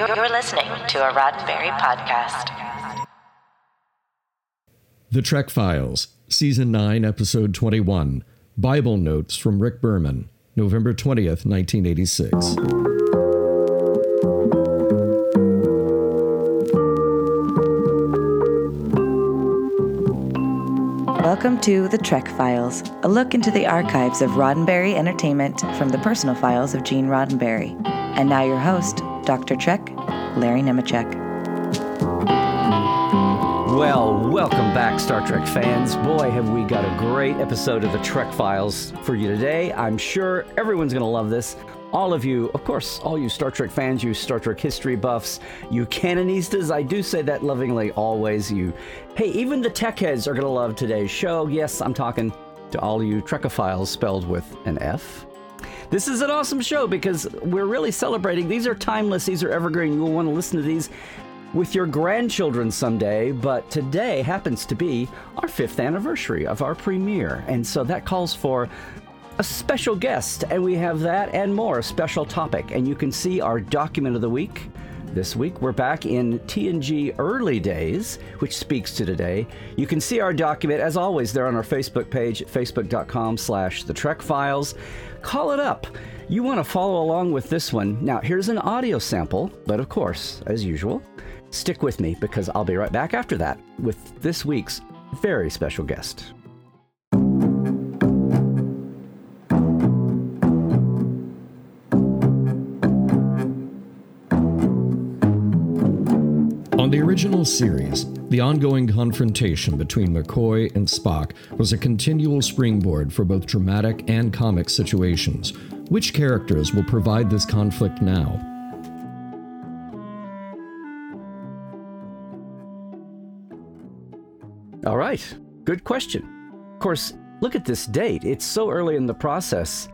You're listening to a Roddenberry podcast. The Trek Files, Season 9, Episode 21 Bible Notes from Rick Berman, November 20th, 1986. Welcome to The Trek Files, a look into the archives of Roddenberry Entertainment from the personal files of Gene Roddenberry. And now your host, Dr. Trek, Larry Nemecek. Well, welcome back, Star Trek fans. Boy, have we got a great episode of the Trek Files for you today. I'm sure everyone's going to love this. All of you, of course, all you Star Trek fans, you Star Trek history buffs, you canonistas, I do say that lovingly always. You, hey, even the tech heads are going to love today's show. Yes, I'm talking to all you Trekophiles spelled with an F. This is an awesome show because we're really celebrating. These are timeless, these are evergreen. You will want to listen to these with your grandchildren someday, but today happens to be our fifth anniversary of our premiere. And so that calls for a special guest, and we have that and more, a special topic. And you can see our document of the week. This week, we're back in TNG early days, which speaks to today. You can see our document, as always, there on our Facebook page, facebook.com slash the Trek Files. Call it up. You want to follow along with this one. Now, here's an audio sample, but of course, as usual, stick with me because I'll be right back after that with this week's very special guest. On the original series, the ongoing confrontation between McCoy and Spock was a continual springboard for both dramatic and comic situations. Which characters will provide this conflict now? All right, good question. Of course, look at this date. It's so early in the process.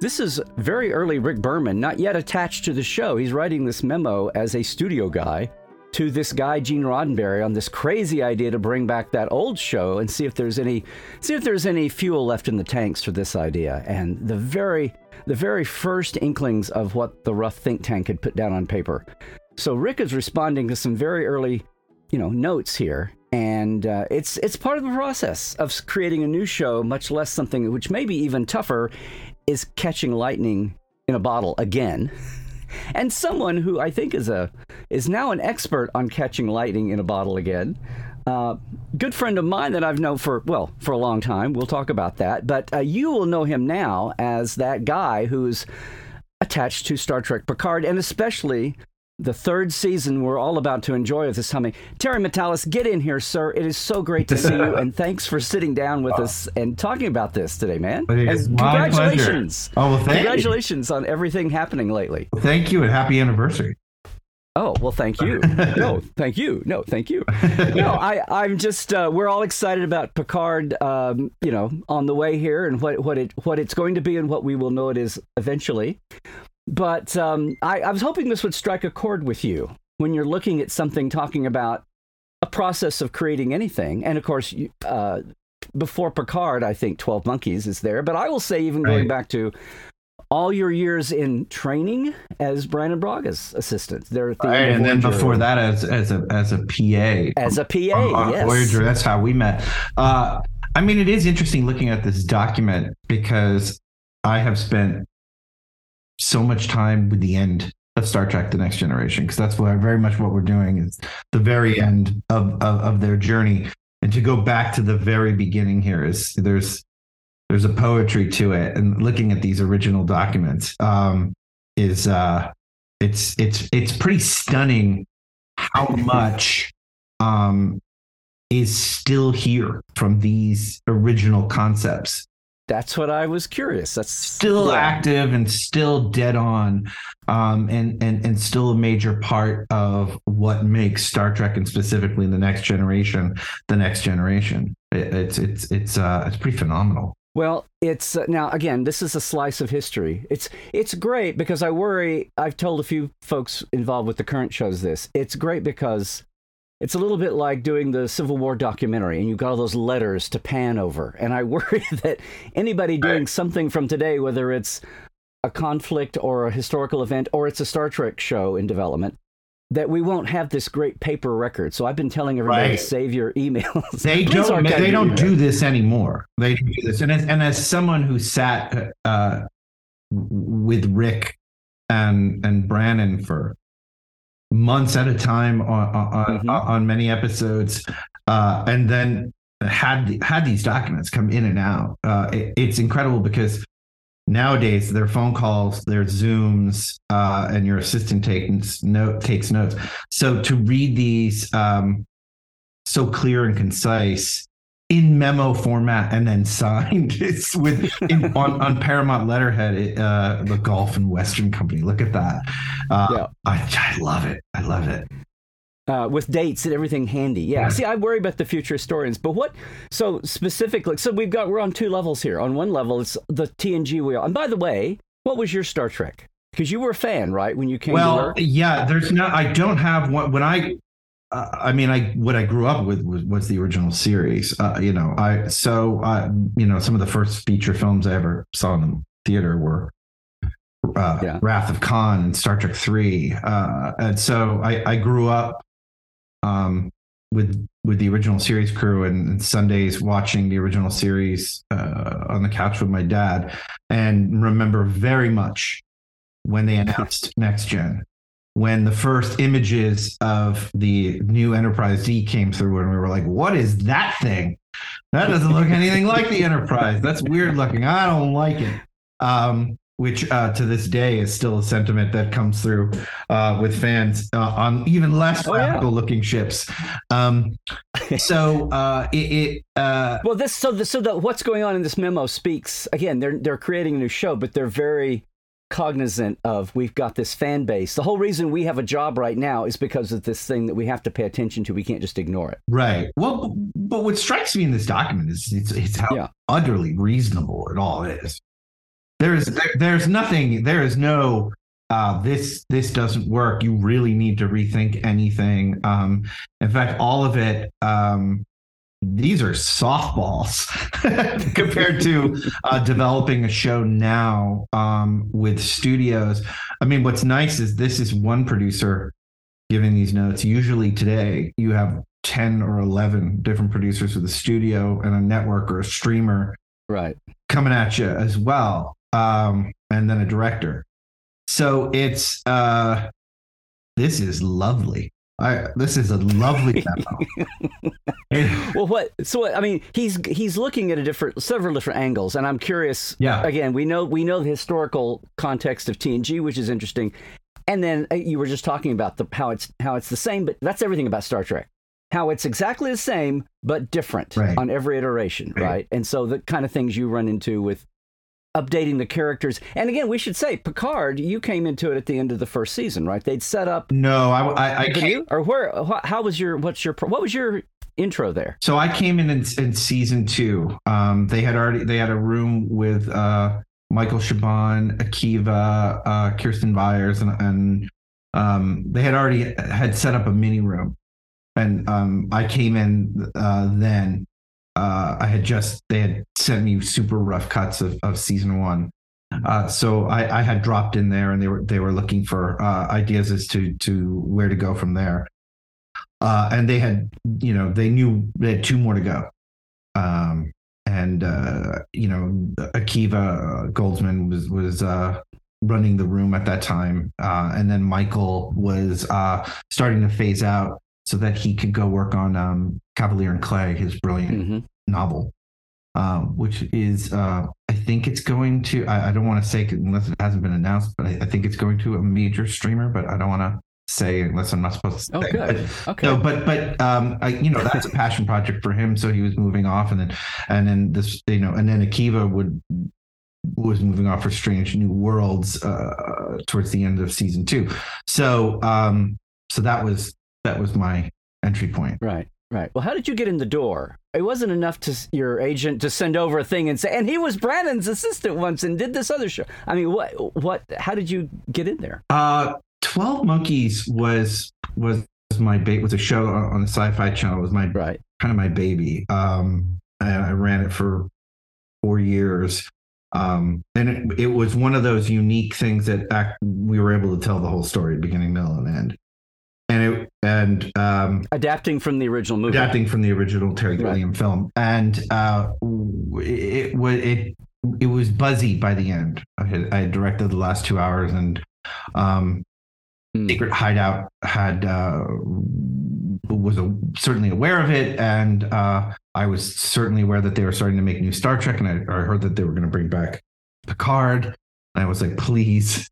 This is very early Rick Berman, not yet attached to the show. He's writing this memo as a studio guy to this guy Gene Roddenberry on this crazy idea to bring back that old show and see if there's any see if there's any fuel left in the tanks for this idea. And the very the very first inklings of what the rough think tank had put down on paper. So Rick is responding to some very early, you know, notes here, and uh, it's it's part of the process of creating a new show. Much less something which may be even tougher is catching lightning in a bottle again. and someone who I think is a is now an expert on catching lightning in a bottle again. Uh, good friend of mine that I've known for well for a long time. We'll talk about that, but uh, you will know him now as that guy who's attached to Star Trek Picard, and especially the third season we're all about to enjoy at this coming. Terry Matalas, get in here, sir. It is so great to see you, and thanks for sitting down with us and talking about this today, man. Congratulations! pleasure. Oh, well, thank you. congratulations on everything happening lately. Thank you and happy anniversary. Oh well, thank you. No, thank you. No, thank you. No, I, I'm just. Uh, we're all excited about Picard. Um, you know, on the way here and what what it what it's going to be and what we will know it is eventually. But um, I, I was hoping this would strike a chord with you when you're looking at something talking about a process of creating anything, and of course, you, uh, before Picard, I think Twelve Monkeys is there. But I will say, even going back to all your years in training as Brannon Braga's assistant, there at the of and then before that, as as a as a PA as a PA, on, on yes. Voyager, that's how we met. Uh, I mean, it is interesting looking at this document because I have spent so much time with the end of Star Trek: The Next Generation because that's what very much what we're doing is the very end of, of of their journey. And to go back to the very beginning here is there's there's a poetry to it, and looking at these original documents um, is uh, it's it's it's pretty stunning how much um, is still here from these original concepts That's what I was curious. That's still yeah. active and still dead on um, and, and and still a major part of what makes Star Trek and specifically the next generation the next generation It- it's it's it's uh it's pretty phenomenal Well, it's uh, now again. This is a slice of history. It's it's great because I worry. I've told a few folks involved with the current shows this. It's great because it's a little bit like doing the Civil War documentary, and you've got all those letters to pan over. And I worry that anybody doing something from today, whether it's a conflict or a historical event or it's a Star Trek show in development, that we won't have this great paper record. So I've been telling everybody Right. to save your emails. They don't. They don't do this anymore. They don't do this. And as, and as someone who sat uh, with Rick and and Brannon for months at a time on on, Mhm. on many episodes, uh, and then had had these documents come in and out. Uh, it- it's incredible because nowadays their phone calls, their zooms, uh, and your assistant takes note takes notes. So to read these um, so clear and concise in memo format and then signed it's with in, on, on paramount letterhead it, uh the Gulf and Western company look at that uh Yeah. I, I love it i love it uh, with dates and everything handy. Yeah. Yeah. See, I worry about the future historians, but what? So specifically, so we've got we're on two levels here. On one level, it's the TNG wheel. And by the way, what was your Star Trek? Because you were a fan, right? When you came to well yeah there's not i don't have one when i uh, I mean, I what I grew up with was, was the original series. Uh, you know, I so I you know some of the first feature films I ever saw in the theater were uh, Yeah. Wrath of Khan and Star Trek Three, uh, and so I, I grew up um, with with the original series crew and, and Sundays watching the original series uh, on the couch with my dad, and remember very much when they announced Next Gen. When the first images of the new Enterprise D came through, and we were like, "What is that thing? That doesn't look anything like the Enterprise. That's weird looking. I don't like it." Um, which uh, to this day is still a sentiment that comes through uh, with fans uh, on even less Oh, yeah. practical looking ships. Um, so uh, it, it uh, Well, this so the, so the, what's going on in this memo speaks again. They're they're creating a new show, but they're very cognizant of we've got this fan base. The whole reason we have a job right now is because of this thing that we have to pay attention to. We can't just ignore it. right. Well, but what strikes me in this document is it's, it's how Yeah. utterly reasonable it all is. There's there, there's nothing. There is no. Uh, this this doesn't work. You really need to rethink anything. Um, in fact, all of it. Um, these are softballs compared to uh, developing a show now um, with studios. I mean, what's nice is this is one producer giving these notes. Usually today, you have 10 or 11 different producers with a studio and a network or a streamer Right. coming at you as well, um, and then a director. So it's uh, this is lovely. I this is a lovely. Well, what? So I mean, he's he's looking at a different, several different angles, and I'm curious. Yeah. Again, we know we know the historical context of TNG, which is interesting, and then uh, you were just talking about the how it's how it's the same, but that's everything about Star Trek. How it's exactly the same but different Right. on every iteration, right. Right. And so the kind of things you run into with updating the characters, and again, we should say Picard, you came into it at the end of the first season, right? They'd set up. no, I I, I Did came, you? Or where? How was your? What's your? What was your intro there? so I came in, in in season two. Um, they had already they had a room with uh, Michael Chabon, Akiva, uh, Kirsten Byers, and, and um, they had already had set up a mini room, and um, I came in uh, then. Uh, I had just they had sent me super rough cuts of, of season one. Uh, so I, I had dropped in there, and they were they were looking for uh, ideas as to to where to go from there. Uh, and they had, you know, they knew they had two more to go. Um, and uh, you know, Akiva Goldsman was was uh, running the room at that time, uh, and then Michael was uh, starting to phase out so that he could go work on um, Kavalier and Clay, his brilliant hmm novel, um, which is uh, I think it's going to. I, I don't want to say unless it hasn't been announced, but I, I think it's going to a major streamer. But I don't want to say unless I'm not supposed to. Oh, say. good. But- Okay. no, but but um, I, you know that's a passion project for him. So he was moving off, and then and then this, you know, and then Akiva would was moving off for Strange New Worlds uh, towards the end of season two. So um, so that was that was my entry point. Right, right. Well, how did you get in the door? It wasn't enough to your agent to send over a thing and say, and he was Brannon's assistant once and did this other show. I mean, what, what? How did you get in there? Uh, Twelve Monkeys was was my bait was a show on, the Sci-Fi Channel. It was my Right. kind of my baby. Um, and I ran it for four years. Um, and it, it was one of those unique things that act, we were able to tell the whole story, beginning, middle, and end. And um, adapting from the original movie. adapting from the original Terry Right. Gilliam film, and uh, it was it it was buzzy by the end. I had, I had directed the last two hours, and um, Hmm. Secret Hideout had uh, was a, certainly aware of it, and uh, I was certainly aware that they were starting to make new Star Trek, and I, I heard that they were going to bring back Picard, and I was like, please.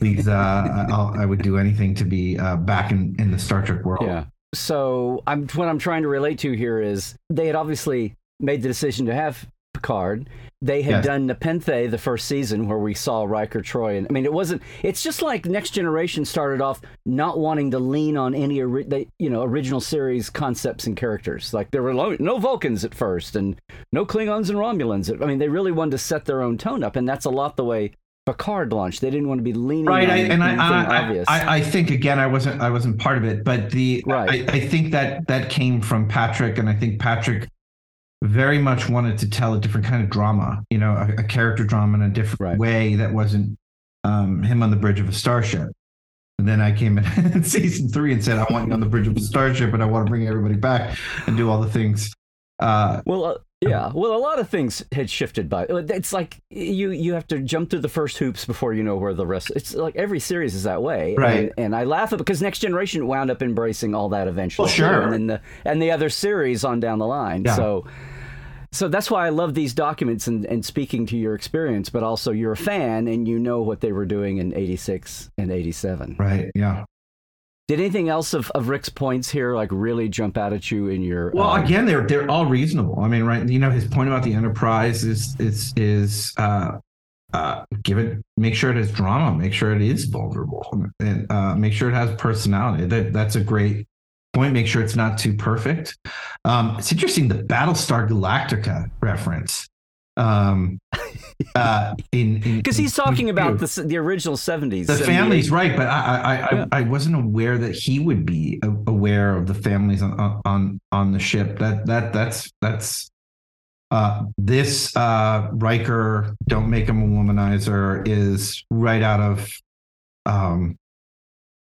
Please, uh, I'll, I would do anything to be uh, back in, in the Star Trek world. Yeah. So I'm what I'm trying to relate to here is they had obviously made the decision to have Picard. They had Yes. done Nepenthe the first season where we saw Riker Troi, and I mean it wasn't. It's just like Next Generation started off not wanting to lean on any ori- they, you know original series concepts and characters. Like there were lo- no Vulcans at first, and no Klingons and Romulans. I mean they really wanted to set their own tone up, and that's a lot the way Picard launched. They didn't want to be leaning right I, and I, I. I, I think again i wasn't i wasn't part of it but the Right. I, I think that that came from patrick and i think patrick very much wanted to tell a different kind of drama you know a, a character drama in a different Right. way that wasn't um, him on the bridge of a starship and then I came in, in season three and said, I want you on the bridge of a starship and I want to bring everybody back and do all the things. Uh, Well, uh, yeah. Well, a lot of things had shifted, by it's like you you have to jump through the first hoops before you know where the rest. It's like every series is that way, Right. And, and I laugh at because Next Generation wound up embracing all that eventually, Well, sure. and then the and the other series on down the line. Yeah. So. So that's why I love these documents and, and speaking to your experience, but also you're a fan and you know what they were doing in 86 and 87. right. Yeah. Did anything else of, of Rick's points here like really jump out at you in your Well, uh, again, they're they're all reasonable. I mean, right? You know, his point about the enterprise is is is uh, uh, give it, make sure it has drama, make sure it is vulnerable, and uh, make sure it has personality. That that's a great point. Make sure it's not too perfect. Um, it's interesting the Battlestar Galactica reference. Um, uh, in because he's talking about the the original 70s. the 78. family's right, but I I, I, Yeah. I wasn't aware that he would be aware of the families on on on the ship. That that that's that's uh, this uh, Riker. Don't make him a womanizer is right out of. Um,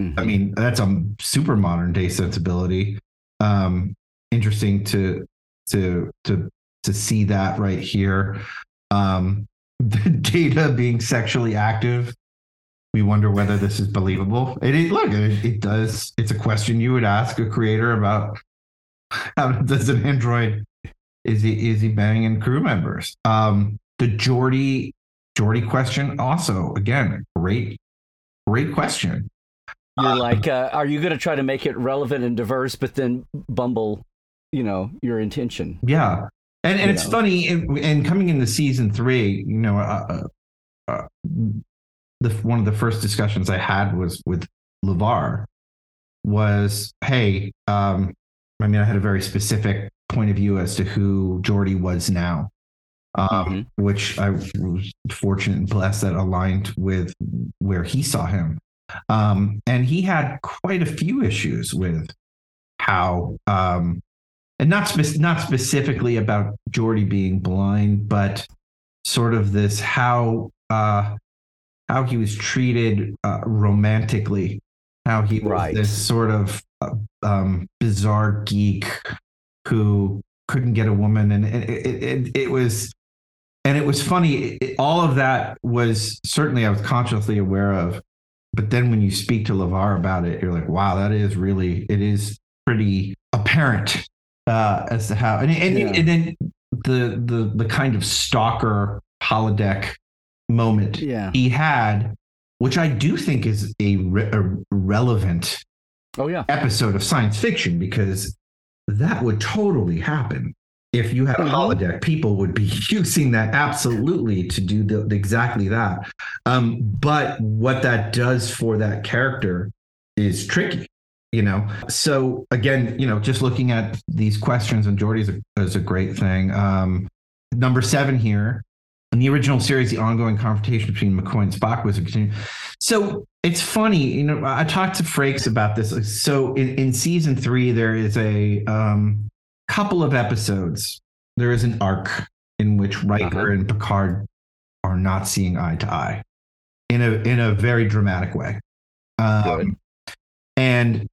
Mhm. I mean, that's a super modern day sensibility. Um, interesting to to to to see that right here. Um, the data being sexually active. We wonder whether this is believable. It is, look, it, it does. It's a question you would ask a creator about how does an android is he is he banging crew members? Um, the Geordi Geordi question also again great great question. You're like, uh, are you going to try to make it relevant and diverse, but then bumble, you know, your intention? Yeah, and and it's know. funny, and, and coming into season three, you know, uh, uh, uh, the one of the first discussions I had was with LeVar. Was hey, um, I mean, I had a very specific point of view as to who Geordi was now, um, Mhm. which I was fortunate and blessed that aligned with where he saw him. Um, and he had quite a few issues with how um, and not spe- not specifically about Geordi being blind, but sort of this how uh, how he was treated uh, romantically, how he was this sort of uh, um, bizarre geek who couldn't get a woman, and it, it, it, it was. And it was funny. It- all of that was certainly I was consciously aware of, but then when you speak to LeVar about it, you're like, wow, that is really it is pretty apparent uh, as to how and and, Yeah. and then the the the kind of stalker holodeck moment Yeah. he had, which I do think is a, re- a relevant Oh yeah. episode of science fiction because that would totally happen. If you had a Mhm. holodeck, people would be using that absolutely to do the, exactly that. Um, but what that does for that character is tricky, you know. So again, you know, just looking at these questions and Geordi's a, is a great thing. Um, number seven here in the original series, the ongoing confrontation between McCoy and Spock was a continu- so it's funny, you know. I talked to Frakes about this. So in, in season three, there is a um, couple of episodes. There is an arc in which Riker Uh-huh. and Picard are not seeing eye to eye in a in a very dramatic way. Um, and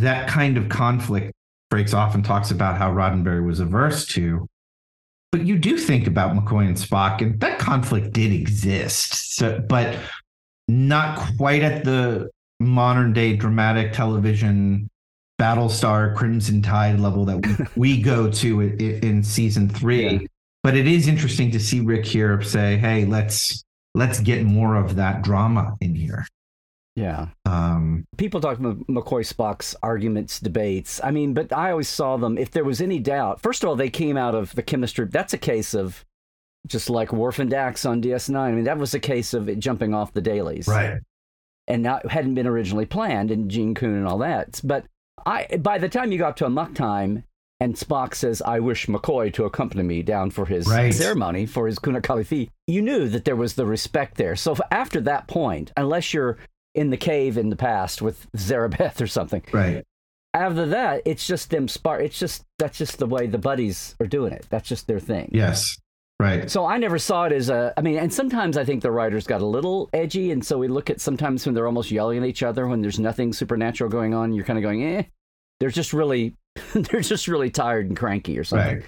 that kind of conflict breaks off and talks about how Roddenberry was averse to. But you do think about McCoy and Spock, and that conflict did exist. So, but not quite at the modern day dramatic television Battlestar Crimson Tide level that we, go to in, in season three. Yeah. But it is interesting to see Rick here say, "Hey, let's let's get more of that drama in here." Yeah. Um, People talk about McCoy Spock's arguments, debates. I mean, but I always saw them. If there was any doubt, first of all, they came out of the chemistry. That's a case of just like Worf and Dax on DS9. I mean, that was a case of it jumping off the dailies. Right. And that hadn't been originally planned, and Gene Coon and all that. But I, by the time you got to Amok Time, and Spock says, I wish McCoy to accompany me down for his right. ceremony, for his koon-ut-kal-if-fee. You knew that there was the respect there. So after that point, unless you're in the cave in the past with Zarabeth or something. Right. After that, it's just them spark. It's just that's just the way the buddies are doing it. That's just their thing. Yes. Right. So I never saw it as a. I mean, and sometimes I think the writers got a little edgy, and so we look at sometimes when they're almost yelling at each other when there's nothing supernatural going on. You're kind of going, eh. They're just really, they're just really tired and cranky or something. Right.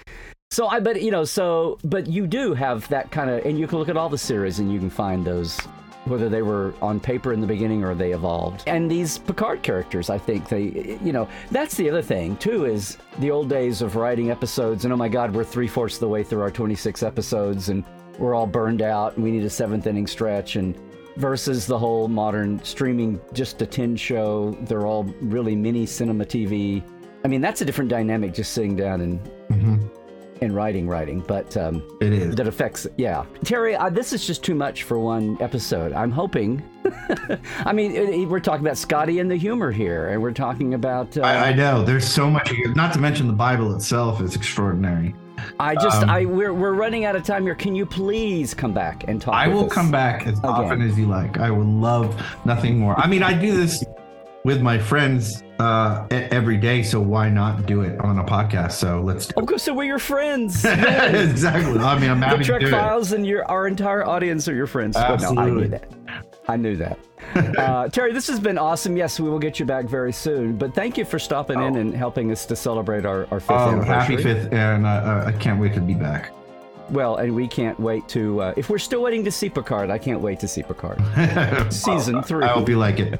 So I but you know. So, but you do have that kind of, and you can look at all the series and you can find those whether they were on paper in the beginning or they evolved. And these Picard characters, I think they, you know, that's the other thing too is the old days of writing episodes. And oh my God, we're three fourths of the way through our 26 episodes and we're all burned out and we need a seventh inning stretch. And versus the whole modern streaming, just a 10 show, they're all really mini cinema TV. I mean, that's a different dynamic just sitting down and. Mm-hmm in writing, writing, but um, it is that affects. Yeah, Terry, uh, this is just too much for one episode. I'm hoping. I mean, it, we're talking about Scotty and the humor here, and we're talking about. Uh, I, I, know there's so much. Not to mention the Bible itself is extraordinary. I just, um, I we're we're running out of time here. Can you please come back and talk? I will come back as again. often as you like. I would love nothing more. I mean, I do this with my friends uh, every day, so why not do it on a podcast? So let's. Do oh, so we're your friends. exactly. I mean, I'm happy the Trek to do Files it. and your our entire audience are your friends. Absolutely. No, I knew that. I knew that. Uh, Terry, this has been awesome. Yes, we will get you back very soon. But thank you for stopping oh. in and helping us to celebrate our, our fifth oh, anniversary. Happy fifth, and uh, uh, I can't wait to be back. Well, and we can't wait to. Uh, if we're still waiting to see Picard, I can't wait to see Picard. Season three. I hope you like it.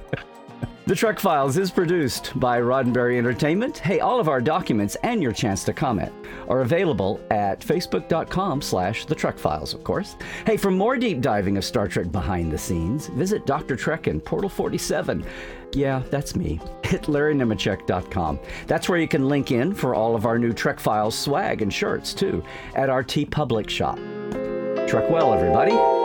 The Trek Files is produced by Roddenberry Entertainment. Hey, all of our documents and your chance to comment are available at facebook.com slash the Trek Files, of course. Hey, for more deep diving of Star Trek behind the scenes, visit Dr. Trek and Portal 47. Yeah, that's me. At LarryNemecek.com. That's where you can link in for all of our new Trek Files swag and shirts, too, at our TeePublic shop. Trek well, everybody.